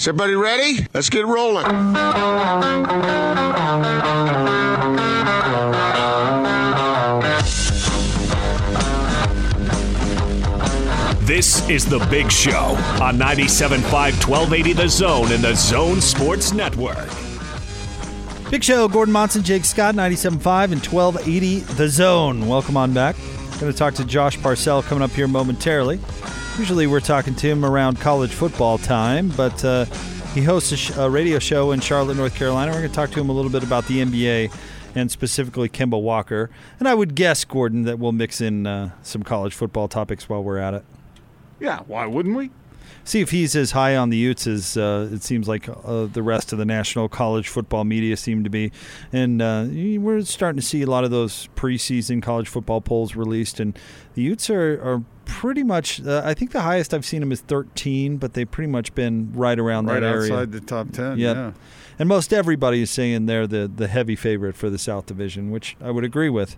Is everybody ready? Let's get rolling. This is The Big Show on 97.5 1280 The Zone and The Zone Sports Network. Big Show, Gordon Monson, Jake Scott, 97.5 and 1280 The Zone. Welcome on back. Going to talk to Josh Parcell coming up here momentarily. Usually we're talking to him around college football time, but uh, he hosts a, sh- a, radio show in Charlotte, North Carolina. We're going to talk to him a little bit about the NBA and specifically Kemba Walker. And I would guess, Gordon, that we'll mix in uh, some college football topics while we're at it. Yeah, why wouldn't we? See if he's as high on the Utes as uh, it seems like uh, the rest of the national college football media seem to be. And uh, we're starting to see a lot of those preseason college football polls released, and the Utes are, are pretty much. Uh, I think the highest I've seen them is 13, but they've pretty much been right around right that area, outside the top 10. Yep. Yeah. And most everybody is saying they're the the heavy favorite for the South Division, which I would agree with,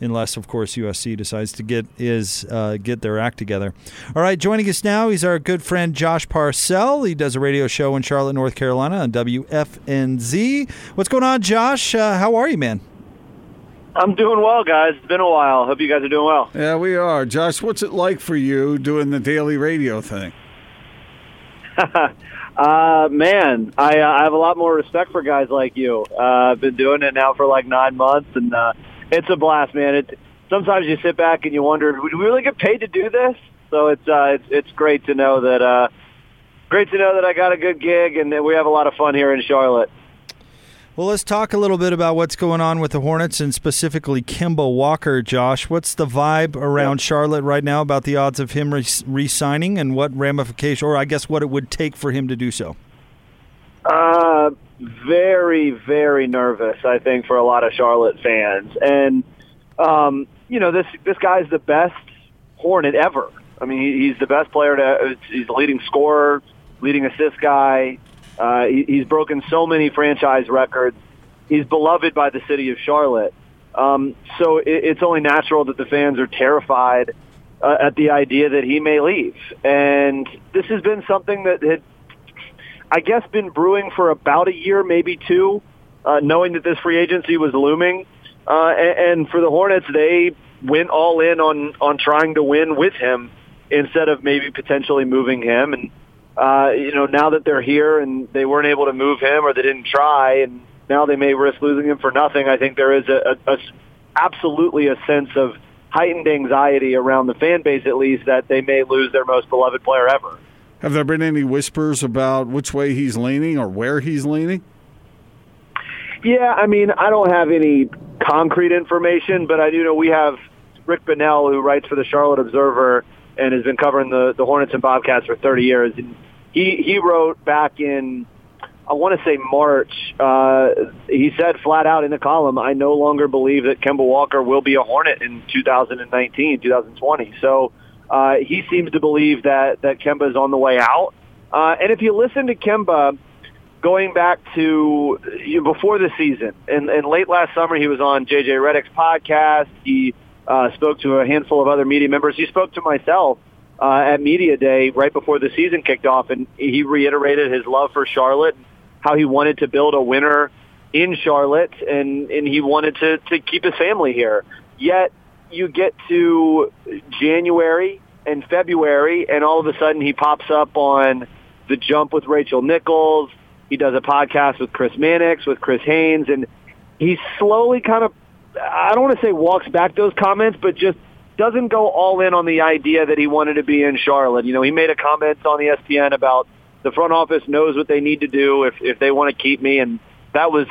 unless of course USC decides to get is uh, get their act together. All right, joining us now, he's our good friend Josh Parcell. He does a radio show in Charlotte, North Carolina on WFNZ. What's going on, Josh? Uh, how are you, man? I'm doing well, guys. It's been a while. Hope you guys are doing well. Yeah, we are. Josh, what's it like for you doing the daily radio thing? uh, man, I, uh, I have a lot more respect for guys like you. Uh, I've been doing it now for like nine months, and uh, it's a blast, man. It, sometimes you sit back and you wonder, do we really get paid to do this? So it's uh, it's it's great to know that uh, great to know that I got a good gig, and that we have a lot of fun here in Charlotte. Well, let's talk a little bit about what's going on with the Hornets and specifically Kemba Walker, Josh. What's the vibe around Charlotte right now about the odds of him re signing and what ramification, or I guess what it would take for him to do so? Uh, very, very nervous, I think, for a lot of Charlotte fans. And, um, you know, this, this guy's the best Hornet ever. I mean, he's the best player to, he's the leading scorer, leading assist guy. Uh, he, he's broken so many franchise records. He's beloved by the city of Charlotte. Um, so it, it's only natural that the fans are terrified uh, at the idea that he may leave. And this has been something that had, I guess, been brewing for about a year, maybe two, uh, knowing that this free agency was looming. Uh, and, and for the Hornets, they went all in on on trying to win with him instead of maybe potentially moving him. And uh, you know, now that they're here and they weren't able to move him or they didn't try, and now they may risk losing him for nothing. I think there is a, a, a absolutely a sense of heightened anxiety around the fan base, at least, that they may lose their most beloved player ever. Have there been any whispers about which way he's leaning or where he's leaning? Yeah, I mean, I don't have any concrete information, but I do know we have Rick Bonnell, who writes for the Charlotte Observer and has been covering the, the Hornets and Bobcats for 30 years. And he, he wrote back in, I want to say March, uh, he said flat out in the column, I no longer believe that Kemba Walker will be a Hornet in 2019, 2020. So uh, he seems to believe that, that Kemba is on the way out. Uh, and if you listen to Kemba, going back to you know, before the season and, and late last summer, he was on JJ Redick's podcast. He uh, spoke to a handful of other media members. He spoke to myself uh, at media day right before the season kicked off, and he reiterated his love for Charlotte, how he wanted to build a winner in Charlotte, and and he wanted to to keep his family here. Yet you get to January and February, and all of a sudden he pops up on the jump with Rachel Nichols. He does a podcast with Chris Mannix, with Chris Haynes, and he slowly kind of I don't want to say walks back those comments, but just doesn't go all in on the idea that he wanted to be in Charlotte. You know, he made a comment on the ESPN about the front office knows what they need to do if if they want to keep me, and that was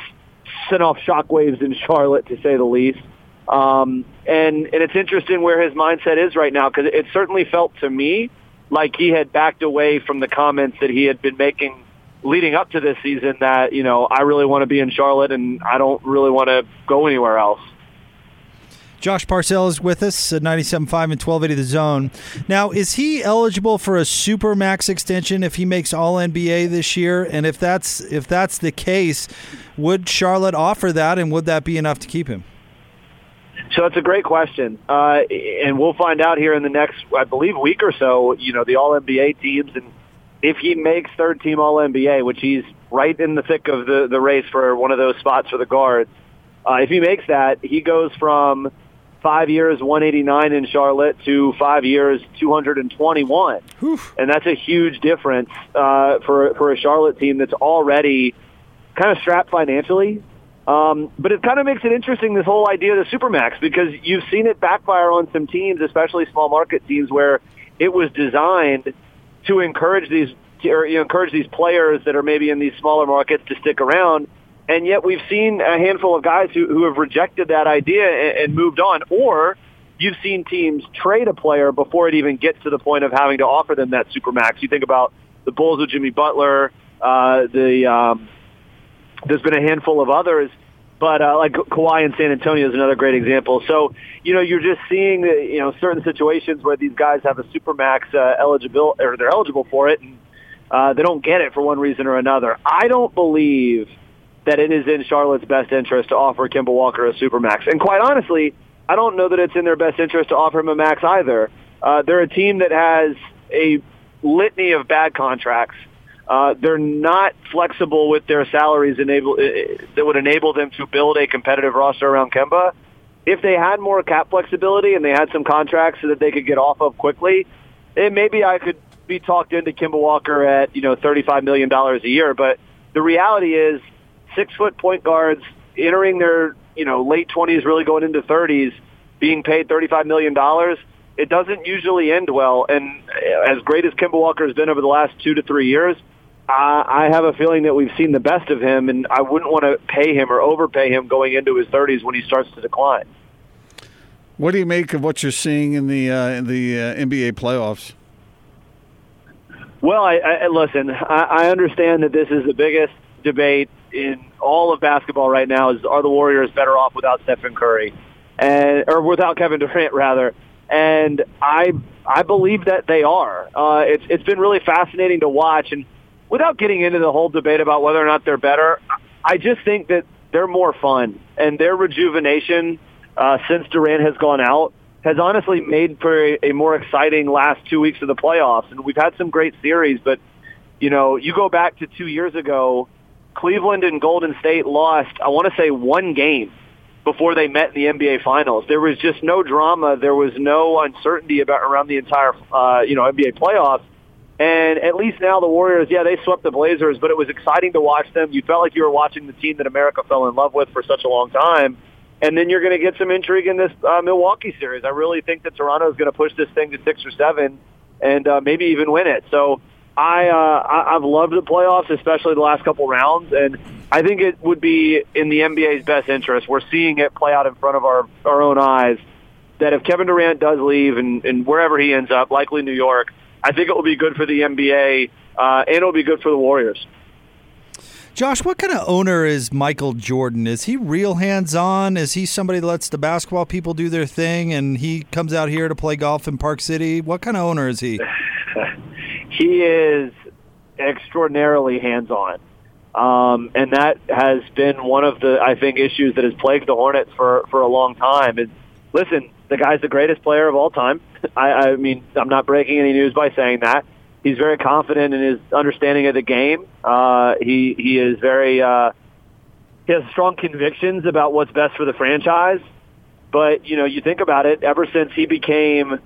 sent off shockwaves in Charlotte to say the least. Um, and and it's interesting where his mindset is right now because it certainly felt to me like he had backed away from the comments that he had been making leading up to this season that, you know, I really want to be in Charlotte and I don't really want to go anywhere else. Josh Parcell is with us at 97.5 and 1280 The Zone. Now, is he eligible for a super max extension if he makes All NBA this year? And if that's if that's the case, would Charlotte offer that, and would that be enough to keep him? So that's a great question, uh, and we'll find out here in the next, I believe, week or so. You know, the All NBA teams and if he makes third team All NBA, which he's right in the thick of the the race for one of those spots for the guards, uh, if he makes that, he goes from five years 189 in Charlotte to five years 221, and that's a huge difference uh, for for a Charlotte team that's already kind of strapped financially. Um, but it kind of makes it interesting this whole idea of the supermax because you've seen it backfire on some teams, especially small market teams, where it was designed to encourage these or you know, encourage these players that are maybe in these smaller markets to stick around. And yet we've seen a handful of guys who, who have rejected that idea and, and moved on. Or you've seen teams trade a player before it even gets to the point of having to offer them that supermax. You think about the Bulls with Jimmy Butler, uh, the um, there's been a handful of others, but uh, like Kawhi in San Antonio is another great example. So you know you're just seeing you know certain situations where these guys have a supermax uh, eligible or they're eligible for it, and uh, they don't get it for one reason or another. I don't believe that it is in Charlotte's best interest to offer Kemba Walker a supermax, and quite honestly, I don't know that it's in their best interest to offer him a max either. Uh, they're a team that has a litany of bad contracts uh, they're not flexible with their salaries enable, uh, that would enable them to build a competitive roster around Kemba. If they had more cap flexibility and they had some contracts so that they could get off of quickly, then maybe I could be talked into Kemba Walker at, you know, $35 million a year. But the reality is six foot point guards entering their, you know, late 20s, really going into 30s, being paid $35 million it doesn't usually end well. And as great as Kemba Walker has been over the last two to three years, I have a feeling that we've seen the best of him, and I wouldn't want to pay him or overpay him going into his 30s when he starts to decline. What do you make of what you're seeing in the uh, in the uh, NBA playoffs? Well, I, I listen. I, I understand that this is the biggest debate in all of basketball right now. Is are the Warriors better off without Stephen Curry, and or without Kevin Durant rather? And I I believe that they are. Uh, it's it's been really fascinating to watch and without getting into the whole debate about whether or not they're better, I just think that they're more fun and their rejuvenation uh, since Durant has gone out has honestly made for a, a more exciting last two weeks of the playoffs. And we've had some great series, but you know, you go back to two years ago, Cleveland and Golden State lost, I want to say one game before they met in the NBA Finals. There was just no drama. There was no uncertainty about around the entire, uh, you know, NBA playoffs. And at least now the Warriors, yeah, they swept the Blazers, but it was exciting to watch them. You felt like you were watching the team that America fell in love with for such a long time. And then you're going to get some intrigue in this uh, Milwaukee series. I really think that Toronto is going to push this thing to six or seven, and uh, maybe even win it. So I, uh, I I've loved the playoffs, especially the last couple rounds, and I think it would be in the NBA's best interest. We're seeing it play out in front of our our own eyes. That if Kevin Durant does leave and, and wherever he ends up, likely New York, I think it will be good for the NBA uh, and it'll be good for the Warriors. Josh, what kind of owner is Michael Jordan? Is he real hands on? Is he somebody that lets the basketball people do their thing and he comes out here to play golf in Park City? What kind of owner is he? he is extraordinarily hands on. Um, and that has been one of the, I think, issues that has plagued the Hornets for, for a long time. And listen, the guy's the greatest player of all time. I, I mean, I'm not breaking any news by saying that. He's very confident in his understanding of the game. Uh, he he is very uh, he has strong convictions about what's best for the franchise. But you know, you think about it. Ever since he became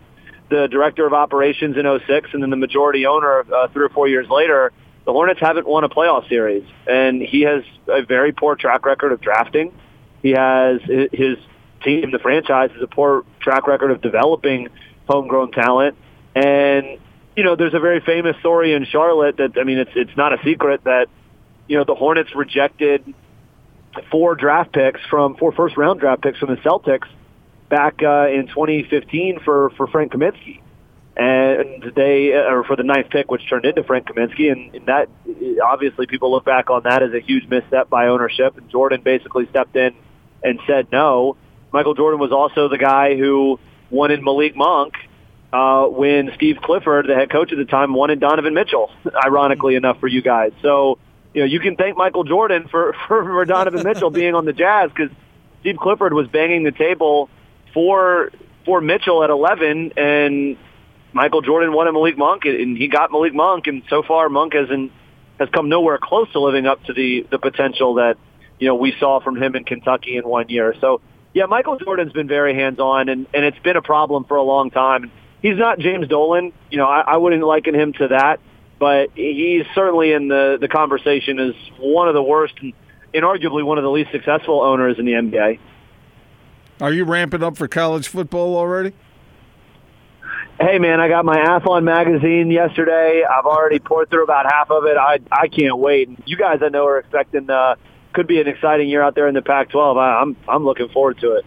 the director of operations in 06 and then the majority owner uh, three or four years later, the Hornets haven't won a playoff series, and he has a very poor track record of drafting. He has his team, the franchise, has a poor track record of developing homegrown talent. And, you know, there's a very famous story in Charlotte that, I mean, it's, it's not a secret that, you know, the Hornets rejected four draft picks from, four first round draft picks from the Celtics back uh, in 2015 for, for Frank Kaminsky. And they, uh, or for the ninth pick, which turned into Frank Kaminsky, and, and that obviously people look back on that as a huge misstep by ownership. And Jordan basically stepped in and said no. Michael Jordan was also the guy who wanted Malik Monk uh, when Steve Clifford, the head coach at the time, wanted Donovan Mitchell, ironically enough for you guys. So, you know, you can thank Michael Jordan for, for, for Donovan Mitchell being on the Jazz because Steve Clifford was banging the table for, for Mitchell at 11 and Michael Jordan wanted Malik Monk, and he got Malik Monk, and so far Monk hasn't has come nowhere close to living up to the the potential that you know we saw from him in Kentucky in one year. So yeah, Michael Jordan's been very hands on, and and it's been a problem for a long time. He's not James Dolan, you know, I, I wouldn't liken him to that, but he's certainly in the the conversation as one of the worst and inarguably one of the least successful owners in the NBA. Are you ramping up for college football already? Hey man, I got my Athlon magazine yesterday. I've already poured through about half of it. I I can't wait. You guys, I know, are expecting uh, could be an exciting year out there in the Pac-12. I, I'm I'm looking forward to it.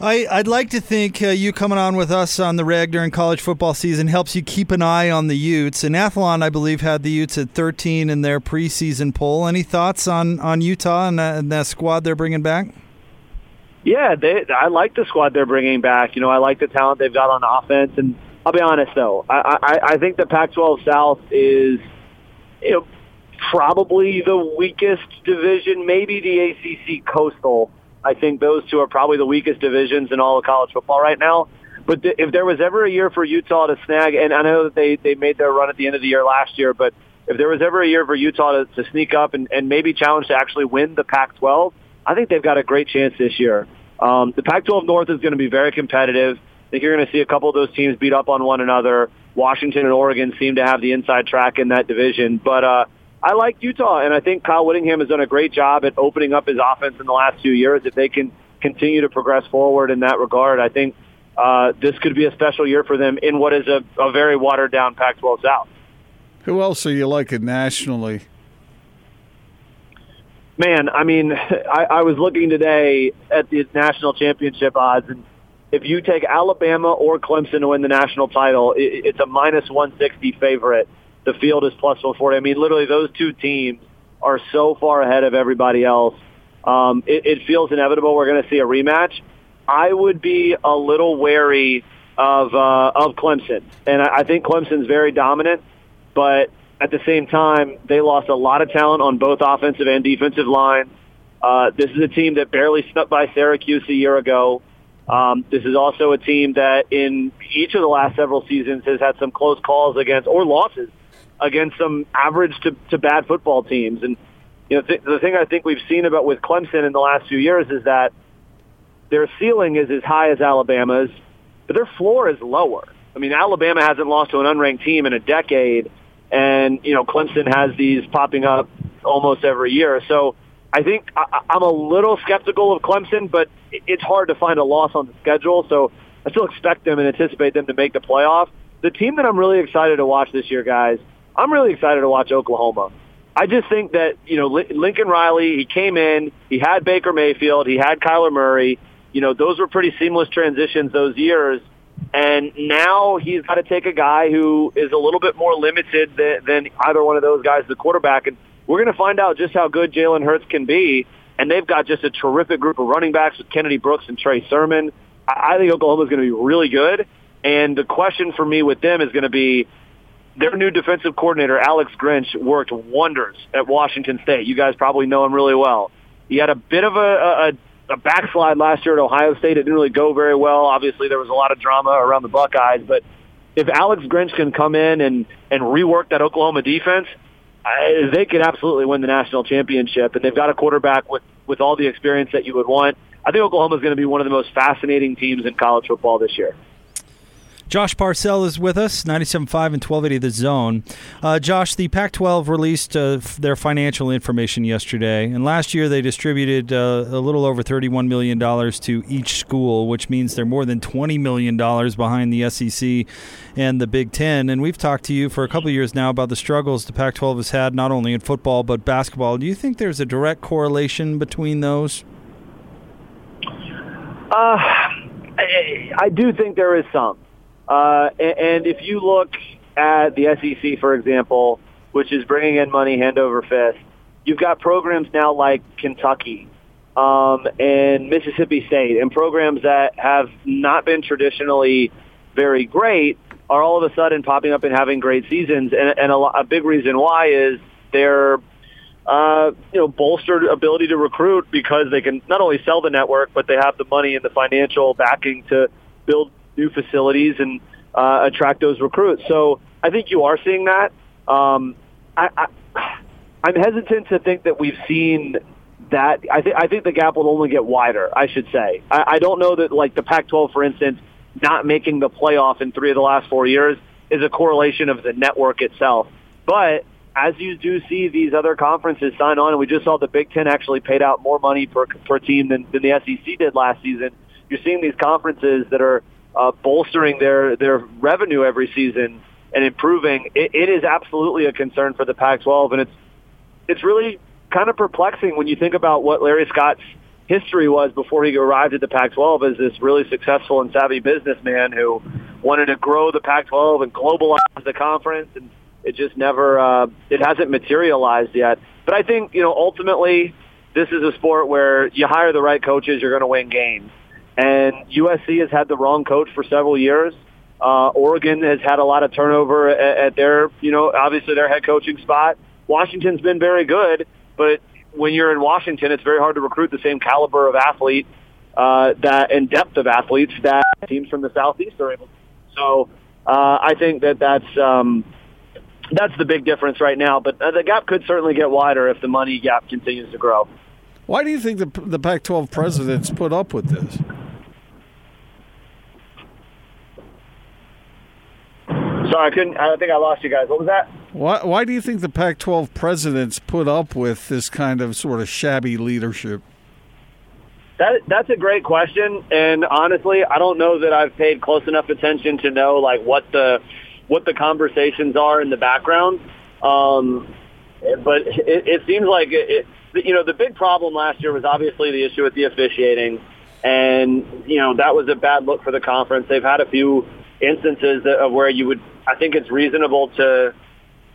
I, I'd like to think uh, you coming on with us on the reg during college football season helps you keep an eye on the Utes. And Athlon, I believe, had the Utes at 13 in their preseason poll. Any thoughts on, on Utah and that, and that squad they're bringing back? Yeah, they, I like the squad they're bringing back. You know, I like the talent they've got on offense. And I'll be honest, though, I, I, I think the Pac-12 South is you know, probably the weakest division, maybe the ACC Coastal. I think those two are probably the weakest divisions in all of college football right now. But th- if there was ever a year for Utah to snag, and I know that they, they made their run at the end of the year last year, but if there was ever a year for Utah to, to sneak up and, and maybe challenge to actually win the Pac-12, I think they've got a great chance this year. Um, the Pac-12 North is going to be very competitive. I think you're going to see a couple of those teams beat up on one another. Washington and Oregon seem to have the inside track in that division, but uh, I like Utah, and I think Kyle Whittingham has done a great job at opening up his offense in the last few years. If they can continue to progress forward in that regard, I think uh, this could be a special year for them in what is a, a very watered down Pac-12 South. Who else are you liking nationally? Man, I mean, I, I was looking today at the national championship odds, and if you take Alabama or Clemson to win the national title, it, it's a minus 160 favorite the field is plus 140. I mean, literally, those two teams are so far ahead of everybody else. Um, it, it feels inevitable we're going to see a rematch. I would be a little wary of uh, of Clemson, and I, I think Clemson's very dominant. But at the same time, they lost a lot of talent on both offensive and defensive lines. Uh, this is a team that barely snuck by Syracuse a year ago. Um, this is also a team that in each of the last several seasons has had some close calls against or losses against some average to, to bad football teams. And you know, th- the thing I think we've seen about with Clemson in the last few years is that their ceiling is as high as Alabama's, but their floor is lower. I mean, Alabama hasn't lost to an unranked team in a decade, and you know, Clemson has these popping up almost every year. So I think I- I'm a little skeptical of Clemson, but it's hard to find a loss on the schedule. So I still expect them and anticipate them to make the playoff. The team that I'm really excited to watch this year, guys, I'm really excited to watch Oklahoma. I just think that, you know, Lincoln Riley, he came in, he had Baker Mayfield, he had Kyler Murray. You know, those were pretty seamless transitions those years. And now he's got to take a guy who is a little bit more limited than, than either one of those guys, the quarterback. And we're going to find out just how good Jalen Hurts can be. And they've got just a terrific group of running backs with Kennedy Brooks and Trey Sermon. I think Oklahoma is going to be really good. And the question for me with them is going to be, their new defensive coordinator, Alex Grinch, worked wonders at Washington State. You guys probably know him really well. He had a bit of a, a, a backslide last year at Ohio State. It didn't really go very well. Obviously, there was a lot of drama around the Buckeyes. But if Alex Grinch can come in and, and rework that Oklahoma defense, I, they could absolutely win the national championship. And they've got a quarterback with, with all the experience that you would want. I think Oklahoma is going to be one of the most fascinating teams in college football this year. Josh Parcell is with us, 97.5 and 1280 The Zone. Uh, Josh, the Pac 12 released uh, their financial information yesterday, and last year they distributed uh, a little over $31 million to each school, which means they're more than $20 million behind the SEC and the Big Ten. And we've talked to you for a couple years now about the struggles the Pac 12 has had, not only in football, but basketball. Do you think there's a direct correlation between those? Uh, I, I do think there is some. Uh, and if you look at the SEC, for example, which is bringing in money hand over fist, you've got programs now like Kentucky um, and Mississippi State, and programs that have not been traditionally very great are all of a sudden popping up and having great seasons. And, and a, a big reason why is their uh, you know bolstered ability to recruit because they can not only sell the network, but they have the money and the financial backing to build new facilities and uh, attract those recruits. So I think you are seeing that. Um, I, I, I'm hesitant to think that we've seen that. I think I think the gap will only get wider. I should say. I, I don't know that like the Pac-12, for instance, not making the playoff in three of the last four years is a correlation of the network itself. But as you do see these other conferences sign on, and we just saw the Big Ten actually paid out more money per per team than, than the SEC did last season. You're seeing these conferences that are uh, bolstering their their revenue every season and improving. It, it is absolutely a concern for the Pac-12, and it's it's really kind of perplexing when you think about what Larry Scott's history was before he arrived at the Pac-12 as this really successful and savvy businessman who wanted to grow the Pac-12 and globalize the conference, and it just never, uh, it hasn't materialized yet. But I think, you know, ultimately, this is a sport where you hire the right coaches, you're going to win games. And USC has had the wrong coach for several years. Uh, Oregon has had a lot of turnover at, at their, you know, obviously their head coaching spot. Washington's been very good, but when you're in Washington, it's very hard to recruit the same caliber of athlete uh, that and depth of athletes that teams from the southeast are able. to. So uh, I think that that's um, that's the big difference right now. But uh, the gap could certainly get wider if the money gap continues to grow. Why do you think the the Pac-12 presidents put up with this? Sorry, I couldn't. I think I lost you guys. What was that? Why why do you think the Pac-12 presidents put up with this kind of sort of shabby leadership? That that's a great question, and honestly, I don't know that I've paid close enough attention to know like what the what the conversations are in the background. Um, but it, it seems like it, it, you know the big problem last year was obviously the issue with the officiating, and you know that was a bad look for the conference. They've had a few instances of where you would I think it's reasonable to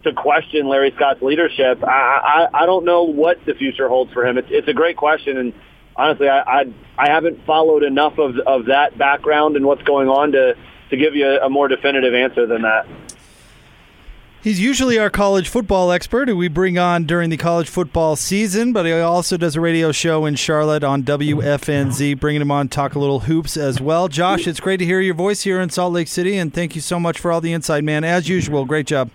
to question Larry Scott's leadership. I, I I don't know what the future holds for him. It's it's a great question, and honestly, I I, I haven't followed enough of of that background and what's going on to to give you a, a more definitive answer than that. He's usually our college football expert who we bring on during the college football season, but he also does a radio show in Charlotte on WFNZ, bringing him on to talk a little hoops as well. Josh, it's great to hear your voice here in Salt Lake City, and thank you so much for all the insight, man. As usual, great job.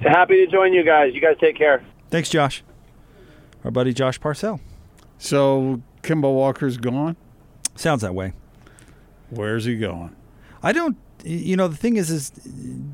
Happy to join you guys. You guys take care. Thanks, Josh. Our buddy Josh Parcell. So Kemba Walker's gone. Sounds that way. Where's he going? I don't you know the thing is is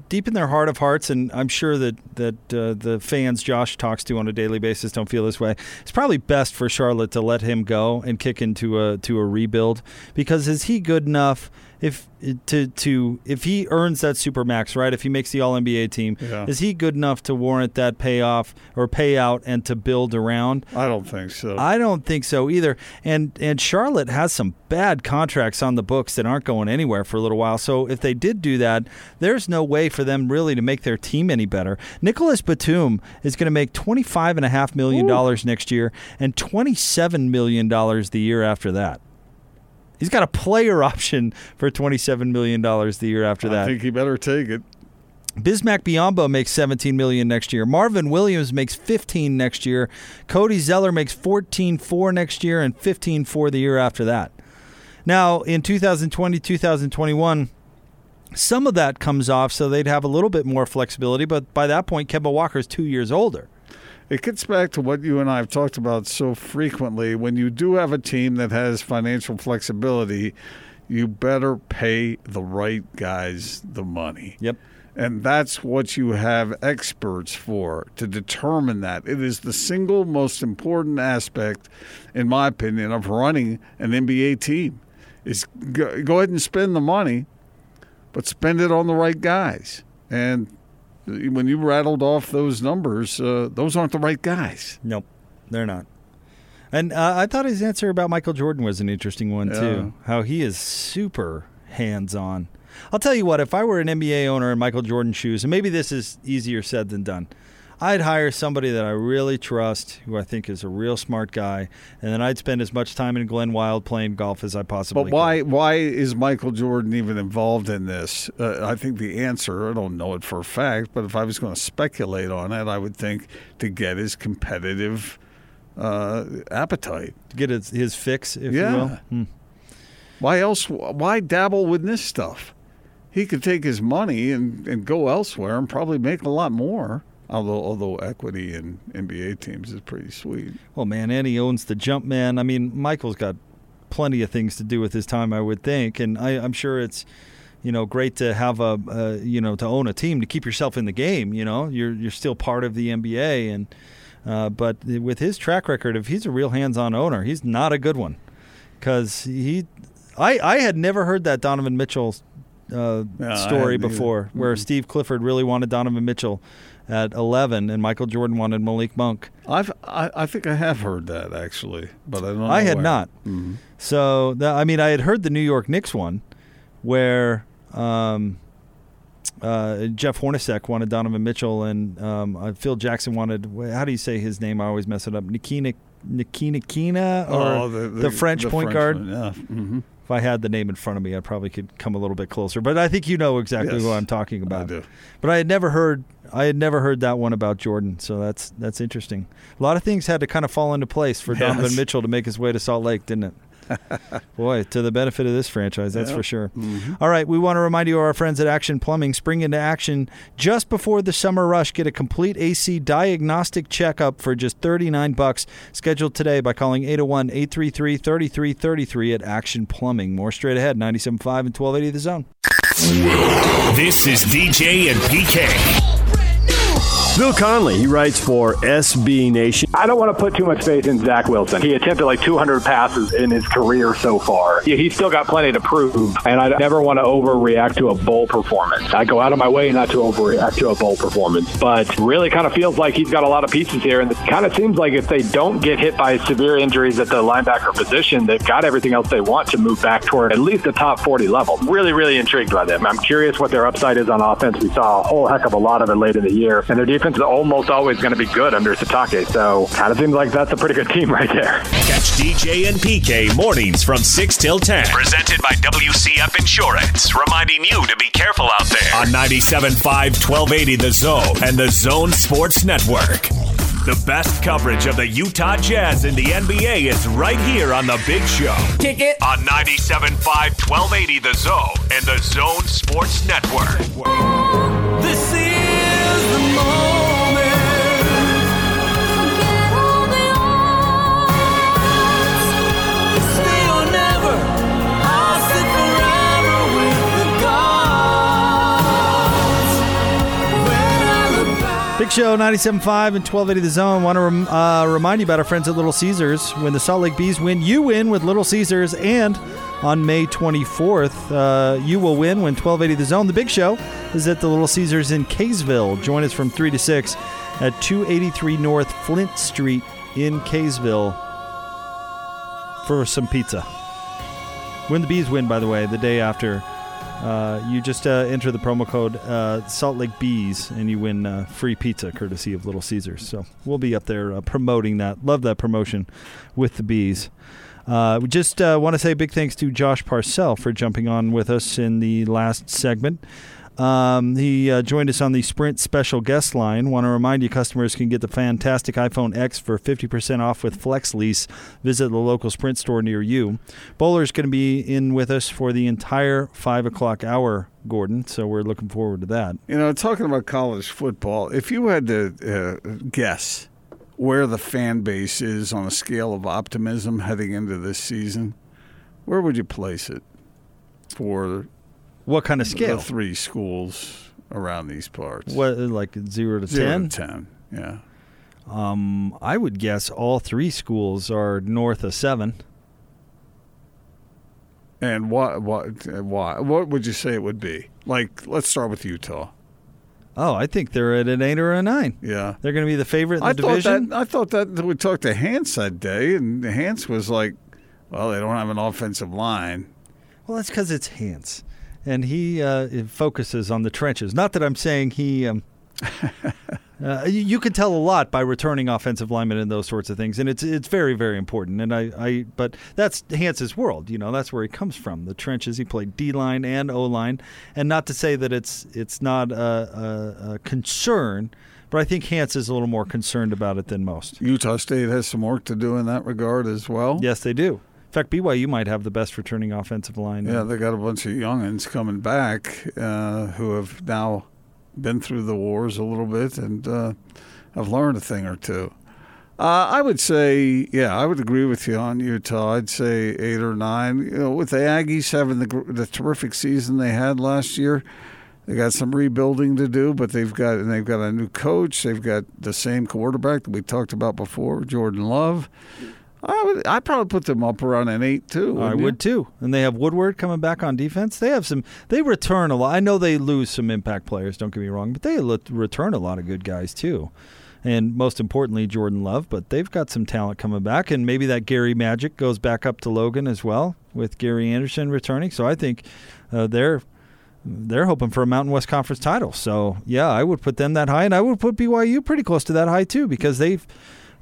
deep in their heart of hearts and i'm sure that that uh, the fans josh talks to on a daily basis don't feel this way it's probably best for charlotte to let him go and kick into a to a rebuild because is he good enough if to to if he earns that super max right if he makes the all nba team Yeah. is he good enough to warrant that payoff or payout and to build around I don't think so. I don't think so either. And and Charlotte has some bad contracts on the books that aren't going anywhere for a little while. So if they did do that, there's no way for them really to make their team any better. Nicholas Batum is going to make twenty five and a half million dollars next year and twenty seven million dollars the year after that. He's got a player option for twenty seven million dollars the year after that. I think he better take it. Bismack Biyombo makes 17 million next year. Marvin Williams makes 15 next year. Cody Zeller makes 14.4 next year and 15.4 the year after that. Now, in 2020, 2021, some of that comes off, so they'd have a little bit more flexibility. But by that point, Kemba is two years older. It gets back to what you and I have talked about so frequently. When you do have a team that has financial flexibility, you better pay the right guys the money. Yep. And that's what you have experts for to determine that. It is the single most important aspect, in my opinion, of running an NBA team. Is go, go ahead and spend the money, but spend it on the right guys. And when you rattled off those numbers, uh, those aren't the right guys. Nope, they're not. And uh, I thought his answer about Michael Jordan was an interesting one too. How he is super hands-on. I'll tell you what, if I were an NBA owner in Michael Jordan's shoes, and maybe this is easier said than done, I'd hire somebody that I really trust, who I think is a real smart guy, and then I'd spend as much time in Glenwild playing golf as I possibly can. But why why is Michael Jordan even involved in this? Uh, I think the answer, I don't know it for a fact, but if I was going to speculate on it, I would think to get his competitive uh, appetite. could. Get his, his fix, if Yeah. you will. Hmm. Why else? Why dabble with this stuff? he could take his money and, and go elsewhere and probably make a lot more. Although although equity in NBA teams is pretty sweet. Well, man, and he owns the jump man. I mean, Michael's got plenty of things to do with his time, I would think, and I, I'm sure it's you know great to have a uh, you know to own a team to keep yourself in the game. You know, you're you're still part of the NBA, and uh, but with his track record, if he's a real hands-on owner, he's not a good one because he. I, I had never heard that Donovan Mitchell uh, I story hadn't either. before, where Mhm. Steve Clifford really wanted Donovan Mitchell at 11, and Michael Jordan wanted Malik Monk. I've I, I think I have heard that actually, but I don't. know I had where. not. Mhm. So that, I mean, I had heard the New York Knicks one, where um, uh, Jeff Hornacek wanted Donovan Mitchell, and um, uh, Phil Jackson wanted. How do you say his name? I always mess it up. Nikina Nikina Kina, or Oh, the, French point guard. Yeah. hmm If I had the name in front of me, I probably could come a little bit closer. But I think you know exactly Yes, who I'm talking I about. do. But I had never heard. I had never heard that one about Jordan, so that's that's interesting. A lot of things had to kind of fall into place for Donovan Mitchell to make his way to Salt Lake, didn't it? Boy, to the benefit of this franchise, that's Yeah. for sure. Mm-hmm. All right, we want to remind you of our friends at Action Plumbing. Spring into action just before the summer rush. Get a complete AC diagnostic checkup for just 39 bucks. Scheduled today by calling 801-833-3333 at Action Plumbing. More straight ahead, 97.5 and 1280 The Zone. This is DJ and PK. Bill Connelly, he writes for SB Nation. I don't want to put too much faith in Zach Wilson. He attempted like 200 passes in his career so far. He's still got plenty to prove, and I never want to overreact to a bowl performance. I go out of my way not to overreact to a bowl performance, but really kind of feels like he's got a lot of pieces here, and it kind of seems like if they don't get hit by severe injuries at the linebacker position, they've got everything else they want to move back toward at least the top 40 level. Really, really intrigued by them. I'm curious what their upside is on offense. We saw a whole heck of a lot of it late in the year, and their defense is almost always going to be good under Sitake. So kind of seems like that's a pretty good team right there. Catch DJ and PK mornings from 6 till 10. Presented by WCF Insurance, reminding you to be careful out there. On 97.5, 1280 The Zone and The Zone Sports Network. The best coverage of the Utah Jazz in the NBA is right here on The Big Show. Kick it. On 97.5, 1280 The Zone and The Zone Sports Network. This is the moment. Big Show 97.5 and 1280 The Zone. Want to rem- uh, remind you about our friends at Little Caesars. When the Salt Lake Bees win, you win with Little Caesars. And on May 24th, uh, you will win when 1280 The Zone. The Big Show is at the Little Caesars in Kaysville. Join us from 3 to 6 at 283 North Flint Street in Kaysville for some pizza. When the Bees win, by the way, the day after, uh, you just uh, enter the promo code uh, Salt Lake Bees and you win uh, free pizza courtesy of Little Caesars. So we'll be up there uh, promoting that. Love that promotion with the Bees. We just want to say big thanks to Josh Parcell for jumping on with us in the last segment. Um, he uh, joined us on the Sprint special guest line. Want to remind you, customers can get the fantastic iPhone X for 50% off with Flex Lease. Visit the local Sprint store near you. Bowler's going to be in with us for the entire 5 o'clock hour, Gordon, so we're looking forward to that. You know, talking about college football, if you had to uh, guess where the fan base is on a scale of optimism heading into this season, where would you place it for What kind of the scale? three schools around these parts? What, like 0 to Zero 10? to ten. Yeah. Um, I would guess all three schools are north of 7. And what what why what would you say it would be? Like, let's start with Utah. Oh, I think they're at an 8 or a 9. Yeah. They're going to be the favorite in the I division. thought that I thought that we talked to Hans that day, and Hans was like, "Well, they don't have an offensive line." Well, that's because it's Hans, and he uh, focuses on the trenches. Not that I'm saying he. Um, uh, you, can tell a lot by returning offensive linemen and those sorts of things, and it's it's very very important. And I, I but that's Hans's world. You know, that's where he comes from. The trenches. He played D line and O line, and not to say that it's it's not a, a, a concern. But I think Hans is a little more concerned about it than most. Utah State has some work to do in that regard as well. Yes, they do. Fact, BYU might have the best returning offensive line. Yeah, they got a bunch of youngins coming back uh, who have now been through the wars a little bit and uh, have learned a thing or two. Uh, I would say, yeah, I would agree with you on Utah. I'd say eight or nine. You know, with the Aggies having the the terrific season they had last year, they got some rebuilding to do, but they've got and they've got a new coach. They've got the same quarterback that we talked about before, Jordan Love. I would, I'd probably put them up around an eight too. I you? would too. And they have Woodward coming back on defense. They have some. They return a lot. I know they lose some impact players. Don't get me wrong, but they return a lot of good guys too. And most importantly, Jordan Love. But they've got some talent coming back, and maybe that Gary Magic goes back up to Logan as well with Gary Anderson returning. So I think uh, they're they're hoping for a Mountain West Conference title. So yeah, I would put them that high, and I would put BYU pretty close to that high too because they've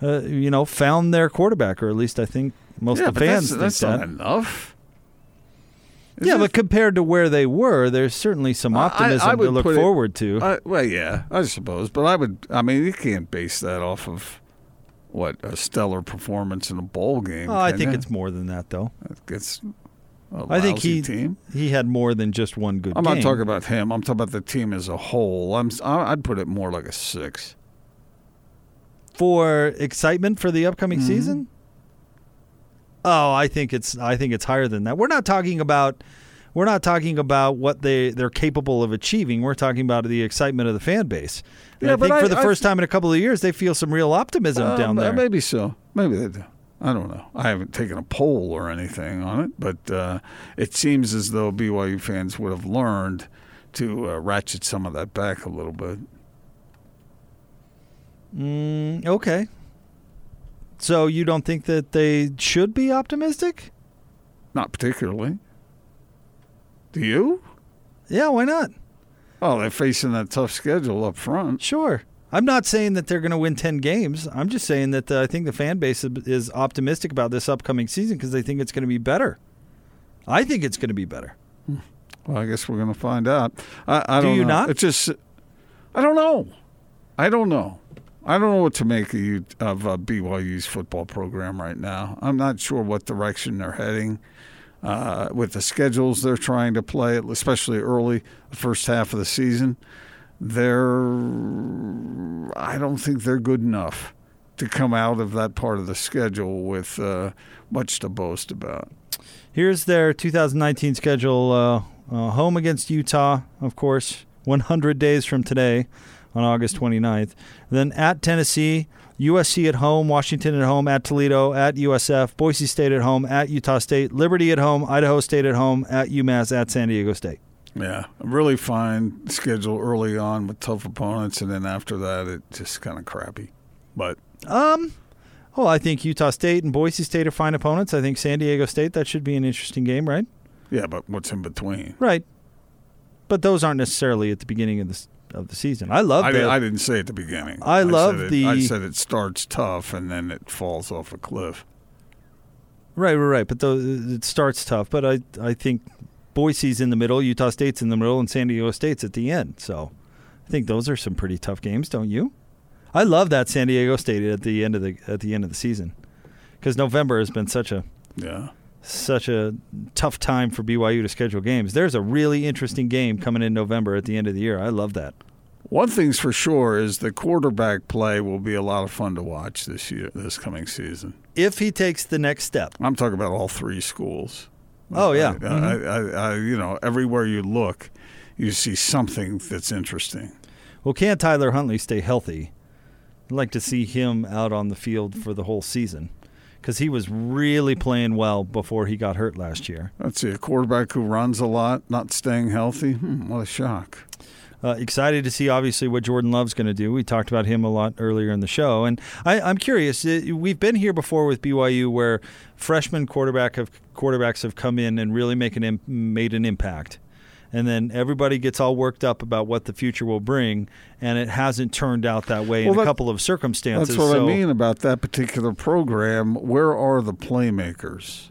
uh, you know found their quarterback, or at least I think most yeah, of the fans that's, think that's that. not enough. Is yeah, it? but compared to where they were, there's certainly some I- I- optimism I would to look put it- forward to. I, well, yeah, I suppose, but I would. I mean, you can't base that off of what a stellar performance in a bowl game. oh, I think you? it's more than that, though. it's. I think he team. he had more than just one good I'm game. not talking about him. I'm talking about the team as a whole. I'm. I'd put it more like a six. For excitement for the upcoming Mm-hmm. season. Oh, I think it's I think it's higher than that. We're not talking about we're not talking about what they they're capable of achieving. We're talking about the excitement of the fan base. And Yeah, I think for I- the I first time in a couple of years, they feel some real optimism Um, down there. Maybe so. Maybe they do. I don't know. I haven't taken a poll or anything on it, but uh, it seems as though BYU fans would have learned to uh, ratchet some of that back a little bit. Mm, okay. So you don't think that they should be optimistic? Not particularly. Do you? Yeah, why not? Oh, they're facing that tough schedule up front. Sure. I'm not saying that they're going to win 10 games. I'm just saying that uh, I think the fan base is- is optimistic about this upcoming season because they think it's going to be better. I think it's going to be better. Well, I guess we're going to find out. I, I Do don't you know. not? It's just, I don't know. I don't know. I don't know what to make of, of uh, BYU's football program right now. I'm not sure what direction they're heading uh, with the schedules they're trying to play, especially early, the first half of the season. They're, I don't think they're good enough to come out of that part of the schedule with uh, much to boast about. Here's their 2019 schedule uh, uh, home against Utah, of course, 100 days from today on August 29th. Then at Tennessee, USC at home, Washington at home, at Toledo, at USF, Boise State at home, at Utah State, Liberty at home, Idaho State at home, at UMass, at San Diego State. Yeah, a really fine schedule early on with tough opponents, and then after that, it just kind of crappy. But Um, oh, I think Utah State and Boise State are fine opponents. I think San Diego State that should be an interesting game, right? yeah, but what's in between? Right. But those aren't necessarily at the beginning of the s- of the season. I love I, the, I didn't say at the beginning. I love said it- the- I said it starts tough and then it falls off a cliff. Right, right, right. But those, it starts tough. But I, I think Boise's in the middle, Utah State's in the middle, and San Diego State's at the end. So I think those are some pretty tough games, don't you? I love that San Diego State at the end of the at the end of the season because November has been such a Yeah. Such a tough time for BYU to schedule games. There's a really interesting game coming in November at the end of the year. I love that. One thing's for sure is the quarterback play will be a lot of fun to watch this year, this coming season. If he takes the next step. I'm talking about all three schools. Oh, yeah. I, I, mm-hmm. I, I, you know, everywhere you look, you see something that's interesting. Well, can Tyler Huntley stay healthy? I'd like to see him out on the field for the whole season because he was really playing well before he got hurt last year. Let's see, a quarterback who runs a lot, not staying healthy. Hmm, what a shock. Uh, excited to see, obviously, what Jordan Love's going to do. We talked about him a lot earlier in the show, and I, I'm curious. uh, We've been here before with BYU, where freshman quarterback have quarterbacks have come in and really make an made an impact, and then everybody gets all worked up about what the future will bring, and it hasn't turned out that way in Well, a couple of circumstances. That's what so, I mean about that particular program. Where are the playmakers?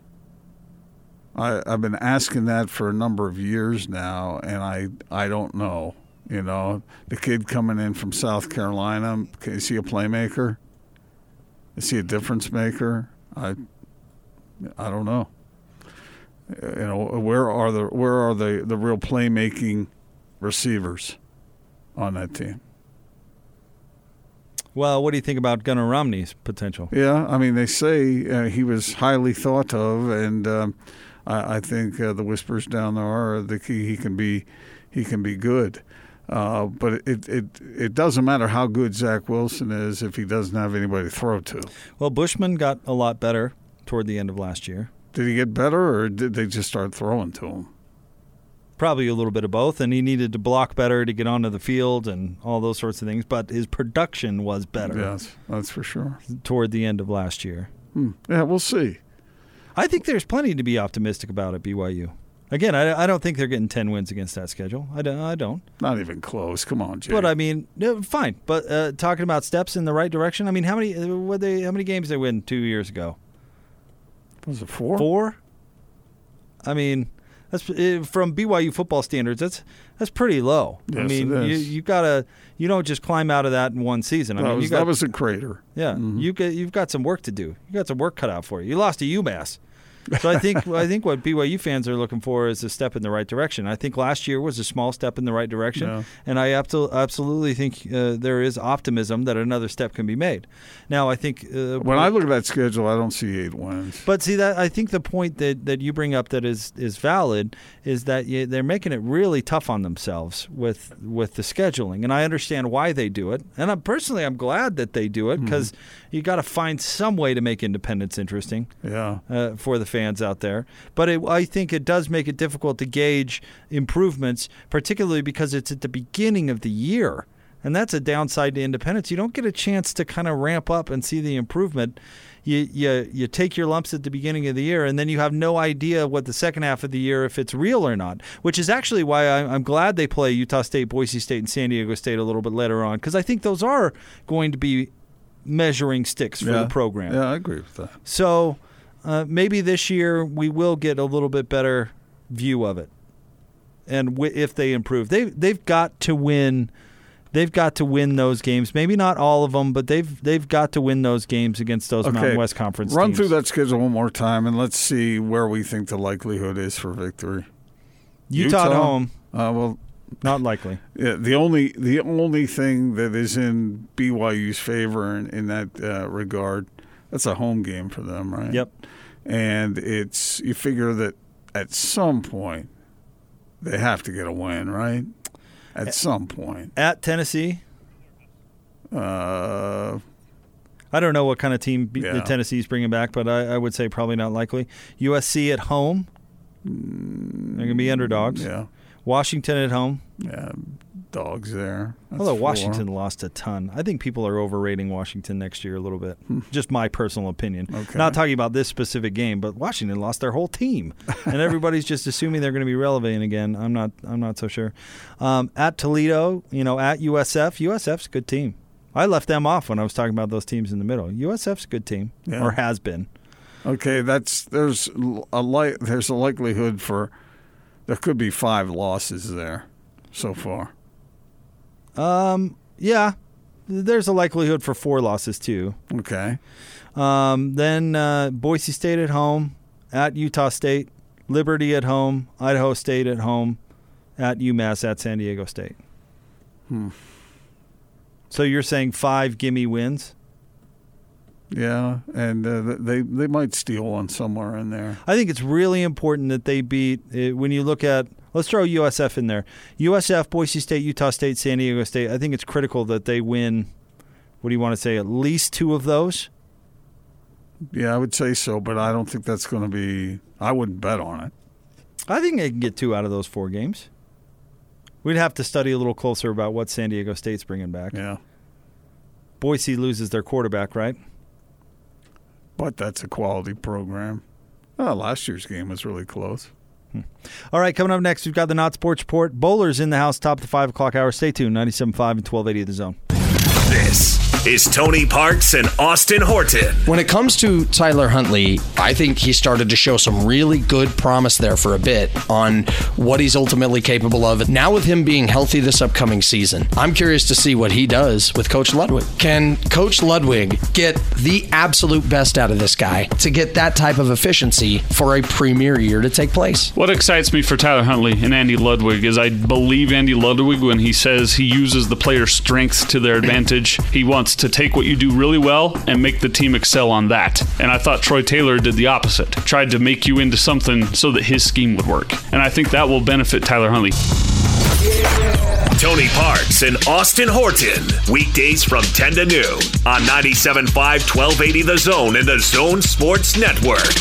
I, I've been asking that for a number of years now, and I I don't know. You know, the kid coming in from South Carolina, is he a playmaker? Is he a difference maker? I I don't know. You know, where are the where are the the real playmaking receivers on that team? Well, what do you think about Gunnar Romney's potential? Yeah, I mean, they say uh, he was highly thought of, and um, I, I think uh, the whispers down there are that he, he can be he can be good. Uh, but it, it it doesn't matter how good Zach Wilson is if he doesn't have anybody to throw to. Well, Bushman got a lot better toward the end of last year. Did he get better, or did they just start throwing to him? Probably a little bit of both, and he needed to block better to get onto the field and all those sorts of things. But his production was better Yes, that's for sure. toward the end of last year. Hmm. Yeah, we'll see. I think there's plenty to be optimistic about at BYU. Again, I, I don't think they're getting ten wins against that schedule. I don't. I don't. Not even close. Come on, Jay. But I mean, fine. But uh, talking about steps in the right direction. I mean, how many? Uh, what they? How many games they win two years ago? Was it four? Four. I mean, that's uh, from BYU football standards. That's that's pretty low. I mean, you you gotta you don't just climb out of that in one season. I that, mean, was, you got that was a crater. yeah, you got you've got some work to do. You got some work cut out for you. You lost to UMass. So I think I think what BYU fans are looking for is a step in the right direction. I think last year was a small step in the right direction, Yeah. and I abso- absolutely think uh, there is optimism that another step can be made. Now I think uh, When I look at that schedule, I don't see eight wins. but see that I think the point that, that you bring up that is is valid is that you, they're making it really tough on themselves with with the scheduling, and I understand why they do it. And I'm personally I'm glad that they do it because you got to find some way to make independence interesting Yeah. uh, for the fans out there. But it, I think it does make it difficult to gauge improvements, particularly because it's at the beginning of the year. And that's a downside to independence. You don't get a chance to kind of ramp up and see the improvement. You, you you take your lumps at the beginning of the year, and then you have no idea what the second half of the year if it's real or not. Which is actually why I, I'm glad they play Utah State, Boise State, and San Diego State a little bit later on, because I think those are going to be measuring sticks for yeah. the program. Yeah, I agree with that. So uh, maybe this year we will get a little bit better view of it, and w- if they improve, they they've got to win. They've got to win those games. Maybe not all of them, but they've they've got to win those games against those Mountain West Conference Run teams. through that schedule one more time, and let's see where we think the likelihood is for victory. Utah, at home, Uh, well, not likely. yeah, the only the only thing that is in BYU's favor in, in that uh, regard, that's a home game for them, right? Yep. And it's you figure that at some point they have to get a win, right? At some point. At Tennessee, Uh, I don't know what kind of team B- Yeah. the Tennessee's bringing back, but I, I would say probably not likely. USC at home, they're going to be underdogs. yeah. Washington at home. Yeah. Dogs there. That's Although four. Washington lost a ton, I think people are overrating Washington next year a little bit. Just my personal opinion. Okay. Not talking about this specific game, but Washington lost their whole team, and everybody's just assuming they're going to be relevant again. I'm not. I'm not so sure. Um, at Toledo, you know, at USF, USF's a good team. I left them off when I was talking about those teams in the middle. USF's a good team, Yeah. or has been. Okay, that's there's a li- there's a likelihood for there could be five losses there so far. Um, yeah, there's a likelihood for four losses too. Okay. Um, then uh, Boise State at home, at Utah State, Liberty at home, Idaho State at home, at UMass, at San Diego State. Hmm. So you're saying five gimme wins? Yeah, and uh, they they might steal one somewhere in there. I think it's really important that they beat. Uh, when you look at, let's throw USF in there. USF, Boise State, Utah State, San Diego State. I think it's critical that they win. What do you want to say? At least two of those. Yeah, I would say so, but I don't think that's going to be. I wouldn't bet on it. I think they can get two out of those four games. We'd have to study a little closer about what San Diego State's bringing back. Yeah, Boise loses their quarterback, right? But that's a quality program. Oh, last year's game was really close. Hmm. All right, coming up next, we've got the Not Sports Report. Bowlers in the house, top of the 5 o'clock hour. Stay tuned, 97.5 and 1280 of the zone. This is Tony Parks and Austin Horton. When it comes to Tyler Huntley, I think he started to show some really good promise there for a bit on what he's ultimately capable of. Now, with him being healthy this upcoming season, I'm curious to see what he does with Coach Ludwig. Can Coach Ludwig get the absolute best out of this guy to get that type of efficiency for a premier year to take place? What excites me for Tyler Huntley and Andy Ludwig is I believe Andy Ludwig when he says he uses the player's strengths to their advantage. He wants to take what you do really well and make the team excel on that. And I thought Troy Taylor did the opposite, tried to make you into something so that his scheme would work. And I think that will benefit Tyler Huntley. Tony Parks and Austin Horton. Weekdays from 10 to noon on 97.5 1280 The Zone and The Zone Sports Network.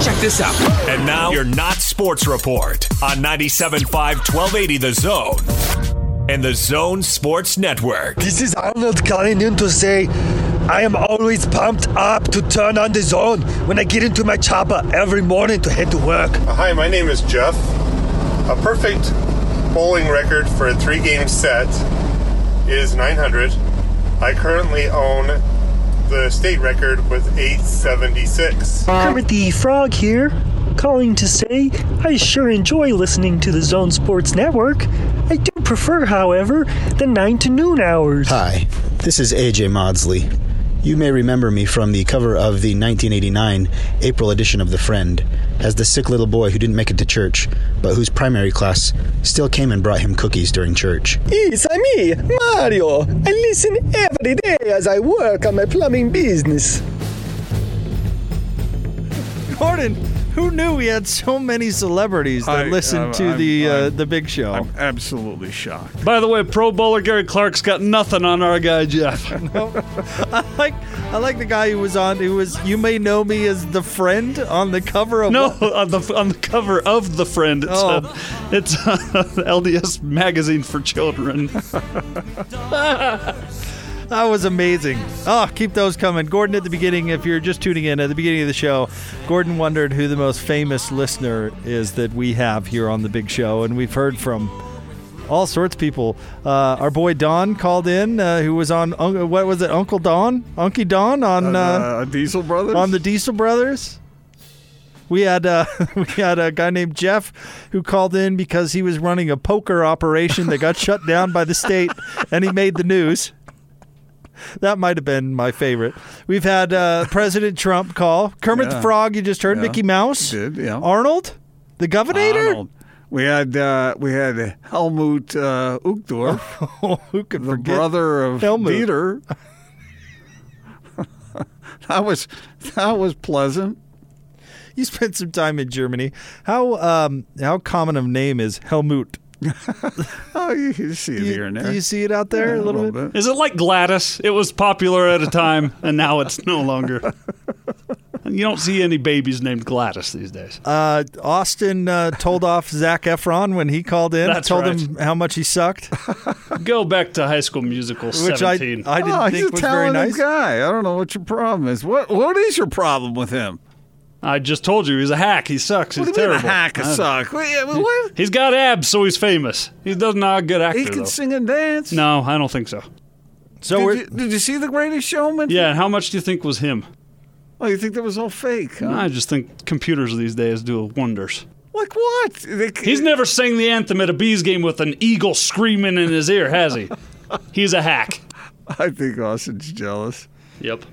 Check this out. And now your Not Sports Report on 97.5 1280 The Zone and The Zone Sports Network. This is Arnold calling in to say I am always pumped up to turn on the zone when I get into my chopper every morning to head to work. Uh, hi, my name is Jeff. A perfect bowling record for a three game set is 900. I currently own the state record with 876. Kermit the Frog here, calling to say I sure enjoy listening to the Zone Sports Network. I do prefer, however, the 9 to noon hours. Hi, this is AJ Maudsley. You may remember me from the cover of the 1989 April edition of The Friend as the sick little boy who didn't make it to church, but whose primary class still came and brought him cookies during church. It's me, Mario. I listen every day as I work on my plumbing business. Gordon, who knew we had so many celebrities that I- listened I'm- to I'm- the uh, I'm- the big show? I'm absolutely shocked. By the way, Pro Bowler Gary Clark's got nothing on our guy Jeff. I like I like the guy who was on who was you may know me as the friend on the cover of No, on the on the cover of the friend, it's Oh. uh, it's uh, LDS magazine for children. That was amazing. Oh, keep those coming. Gordon, at the beginning, if you're just tuning in, at the beginning of the show, Gordon wondered who the most famous listener is that we have here on the big show. And we've heard from all sorts of people. Uh, our boy Don called in, uh, who was on, what was it, Uncle Don? Unky Don on, uh, Uh, Diesel Brothers? on the Diesel Brothers. We had uh, we had a guy named Jeff who called in because he was running a poker operation that got shut down by the state, and he made the news. That might have been my favorite. We've had uh, President Trump call Kermit the Frog. You just heard Yeah. Mickey Mouse. Did, yeah. Arnold, the Governor. Arnold. We had uh, we had Helmut uh, Uchtdorf, who could the forget brother of Helmut? Dieter. that was that was pleasant. You spent some time in Germany. How um, how common of name is Helmut? Oh, you, you see it You- here and do there. you see it out there Yeah, a little bit? Is it like Gladys? It was popular at a time, and now it's no longer. You don't see any babies named Gladys these days. Uh, Austin uh, told off Zac Efron when he called in. That's told right. him how much he sucked, Go back to High School Musical which I, 17. I didn't oh, he's think a was very talented nice. guy. I don't know what your problem is. What what is your problem with him? I just told you he's a hack. He sucks. What he's do you mean a hack a I- suck? What, what? He's got abs, so he's famous. He does not a good actor. He can though. sing and dance. No, I don't think so. So did you, did you see the Greatest Showman? Yeah, and how much do you think was him? Oh, you think that was all fake? Huh? I just think computers these days do wonders. Like what? They, He's never sang the anthem at a bees game with an eagle screaming in his ear, has he? He's a hack. I think Austin's jealous. Yep.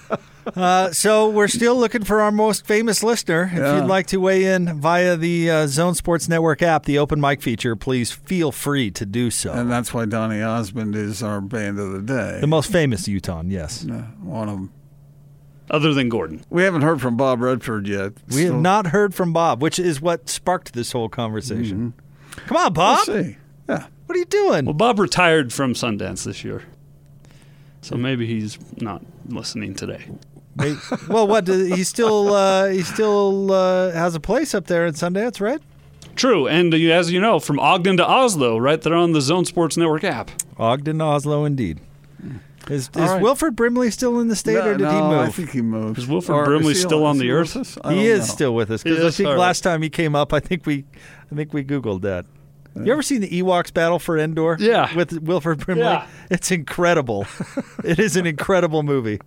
Uh, so we're still looking for our most famous listener. If Yeah. you'd like to weigh in via the uh, Zone Sports Network app, the open mic feature, please feel free to do so. And that's why Donny Osmond is our band of the day. the most famous Utah, yes. Yeah, one of them. Other than Gordon. We haven't heard from Bob Redford yet. We have not heard from Bob, which is what sparked this whole conversation. Come on, Bob. We'll see. Yeah. What are you doing? Well, Bob retired from Sundance this year. So maybe he's not listening today. Wait, well, what? He still uh, he still uh, has a place up there in Sundance, right? True, and uh, as you know, from Ogden to Oslo, right there on the Zone Sports Network app. Ogden, to Oslo, indeed. Is, All is right. Wilford Brimley still in the state, No, or did no, he move? I think he moved. Is Wilford Or Brimley is still on is the he earth? with us? I he is know. still with us because I think All right. last time he came up, I think we, I think we googled that. You ever seen the Ewoks battle for Endor? Yeah. With Wilford Brimley? Yeah. It's incredible. it is an incredible movie.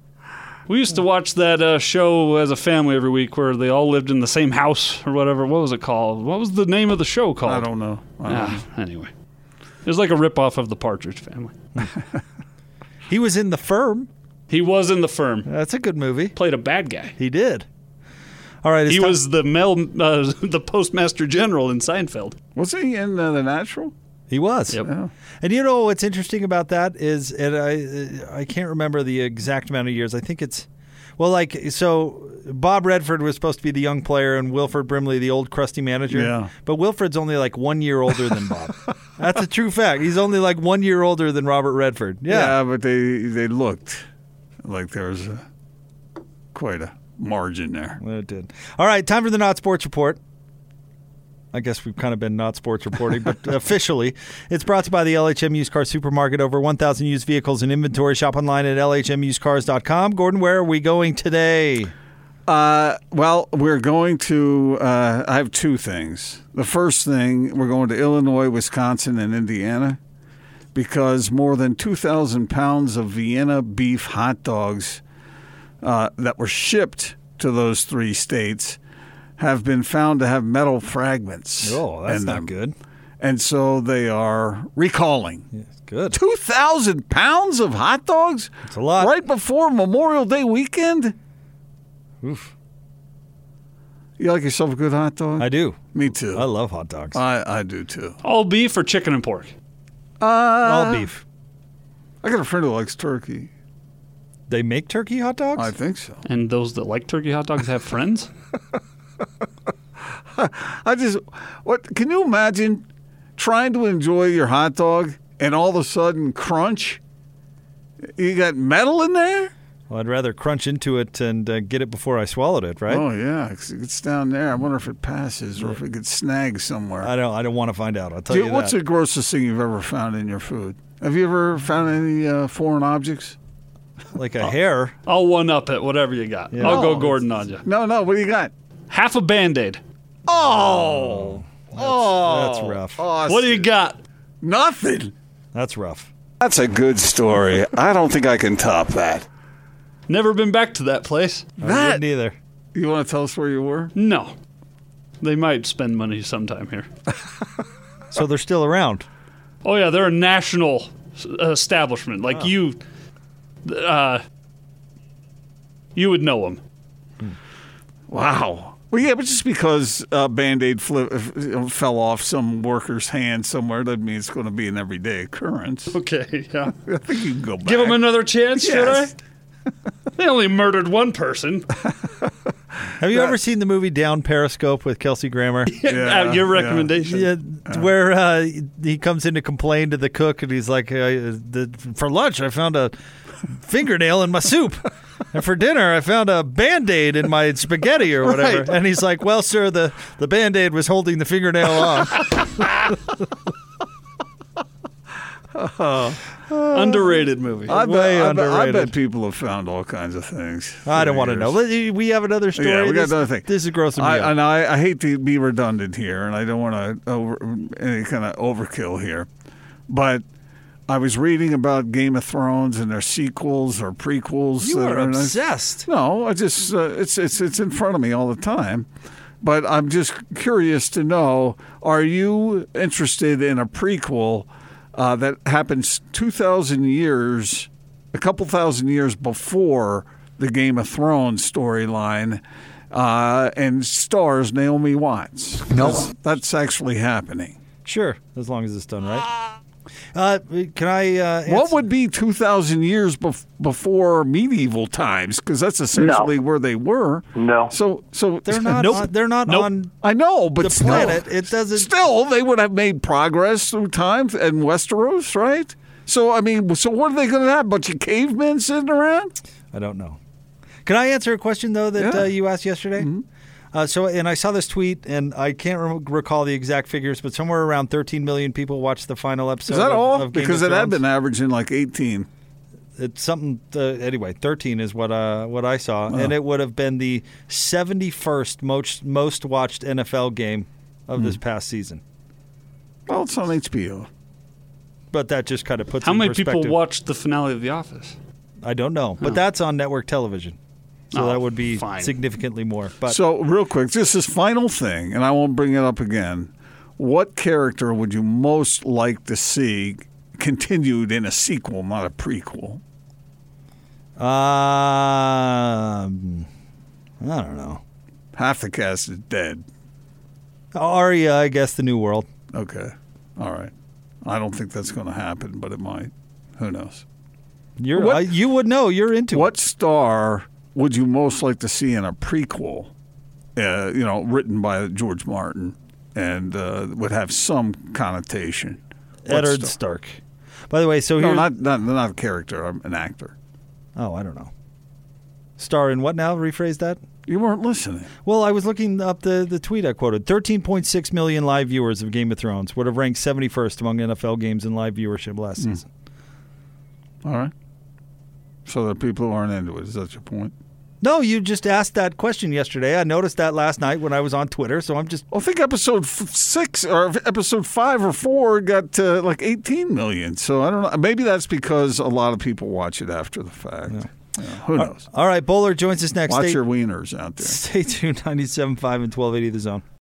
We used to watch that uh, show as a family every week where they all lived in the same house or whatever. What was it called? What was the name of the show called? I don't know. I don't Ah, anyway, it was like a ripoff of the Partridge Family. He was in The Firm. He was in the firm. That's a good movie. Played a bad guy. He did. All right. He time- was the Mel, uh, the postmaster general in Seinfeld. Was he in uh, The Natural? He was. Yep. And you know what's interesting about that is, and I uh, I can't remember the exact amount of years. I think it's well, like so. Bob Redford was supposed to be the young player, and Wilford Brimley the old crusty manager. Yeah. But Wilford's only like one year older than Bob. That's a true fact. He's only like one year older than Robert Redford. Yeah. but they they looked like there was a, quite a margin there. It did. All right, time for the not sports report. I guess we've kind of been not sports reporting, but officially, it's brought to you by the LHM Used Car Supermarket. Over 1,000 used vehicles in inventory. Shop online at lhmusedcars.com. Gordon, where are we going today? Uh, well, we're going to. Uh, I have two things. The first thing, we're going to Illinois, Wisconsin, and Indiana because more than 2,000 pounds of Vienna beef hot dogs uh, that were shipped to those three states have been found to have metal fragments. Oh, that's not good. And so they are recalling. Good. 2,000 pounds of hot dogs? It's a lot. Right before Memorial Day weekend? Oof. You like yourself a good hot dog? I do. Me too. I love hot dogs. I, I do too. All beef or chicken and pork? Uh, All beef. I got a friend who likes turkey. They make turkey hot dogs? I think so. And those that like turkey hot dogs have friends? I just, what? Can you imagine trying to enjoy your hot dog and all of a sudden crunch? You got metal in there? Well, I'd rather crunch into it and uh, get it before I swallowed it, right? Oh yeah, it's, it's down there. I wonder if it passes or if it gets snagged somewhere. I don't. I don't want to find out. I'll tell Dude, you what's that. the grossest thing you've ever found in your food? Have you ever found any uh, foreign objects? like a hair. I'll one up it, whatever you got. Yeah. I'll go Gordon on you. No, no. What do you got? Half a band aid. Oh, oh, That's rough. What do you got? Nothing. That's rough. That's a good story. I don't think I can top that. Never been back to that place. I That- wouldn't either. You want to tell us where you were? No. They might spend money sometime here. So they're still around. Oh yeah, they're a national uh, establishment. Like you, uh, you would know them. Wow. Well, yeah, but just because uh, Band Aid uh, fell off some worker's hand somewhere doesn't mean it's going to be an everyday occurrence. Okay, yeah. I think you can go back. Give them another chance, Yes. should I? they only murdered one person. Have you ever seen the movie Down Periscope with Kelsey Grammer? Uh, your recommendation. Yeah, where uh, he comes in to complain to the cook, and he's like, uh, the, "For lunch, I found a fingernail in my soup, and for dinner, I found a band aid in my spaghetti or whatever." Right. And he's like, "Well, sir, the the band aid was holding the fingernail on." Underrated movie. I bet, Way I, bet, I underrated. bet people have found all kinds of things. I don't through want to know. We have another story. Yeah, we got this, another thing. This is grossing me I, out. and I, I hate to be redundant here, and I don't want to over any kind of overkill here, but I was reading about Game of Thrones and their sequels or prequels. You that are in it. obsessed. No, I just uh, it's it's it's in front of me all the time. But I'm just curious to know: Are you interested in a prequel uh, that happens 2,000 years, a couple thousand years before the Game of Thrones storyline, uh, and stars Naomi Watts? No. That's, that's actually happening. Sure, as long as it's done right. Uh, can I? Uh, What would be 2,000 years bef- before medieval times? Because that's essentially where they were. No. So, so They're not. Nope. On, they're not Nope. on I know, but the still, planet. It doesn't. Still, they would have made progress through time in Westeros, right? So, I mean, so what are they going to have? A bunch of cavemen sitting around? I don't know. Can I answer a question though that Yeah. Mm-hmm. uh, you asked yesterday? Uh, so, and I saw this tweet, and I can't re- recall the exact figures, but somewhere around 13 million people watched the final episode. Is that of, all? Of Game because of it had been averaging like 18. It's something. Uh, anyway, 13 is what uh, what I saw, and it would have been the 71st most most watched NFL game of Hmm. this past season. Well, it's on HBO. But that just kind of puts How it in many people watched the finale of The Office? I don't know, but Oh. that's on network television, so Oh, that would be fine. significantly more. But so, real quick, just this final thing, and I won't bring it up again. What character would you most like to see continued in a sequel, not a prequel? um, I don't know. Half the cast is dead. Arya, I guess, the New World. Okay. All right. I don't think that's going to happen, but it might. Who knows? You're What- uh, you would know. You're into What star would you most like to see in a prequel? Uh, you know, written by George Martin and uh, would have some connotation. What Eddard? Stark. By the way, so No, here. not, not not a character. I'm an actor. oh, I don't know. Star in what now? Rephrase that. You weren't listening. Well, I was looking up the, the tweet I quoted. 13.6 million live viewers of Game of Thrones would have ranked 71st among NFL games in live viewership last Hmm. season. All right. So there are people who aren't into it. Is that your point? No, you just asked that question yesterday. I noticed that last night when I was on Twitter, so I'm just. I think episode f- six or episode five or four got uh, like 18 million. So I don't know. Maybe that's because a lot of people watch it after the fact. Yeah, who knows? All right, Bowler joins us next. Watch Stay, your wieners out there. stay tuned, 97.5 and 1280 The Zone.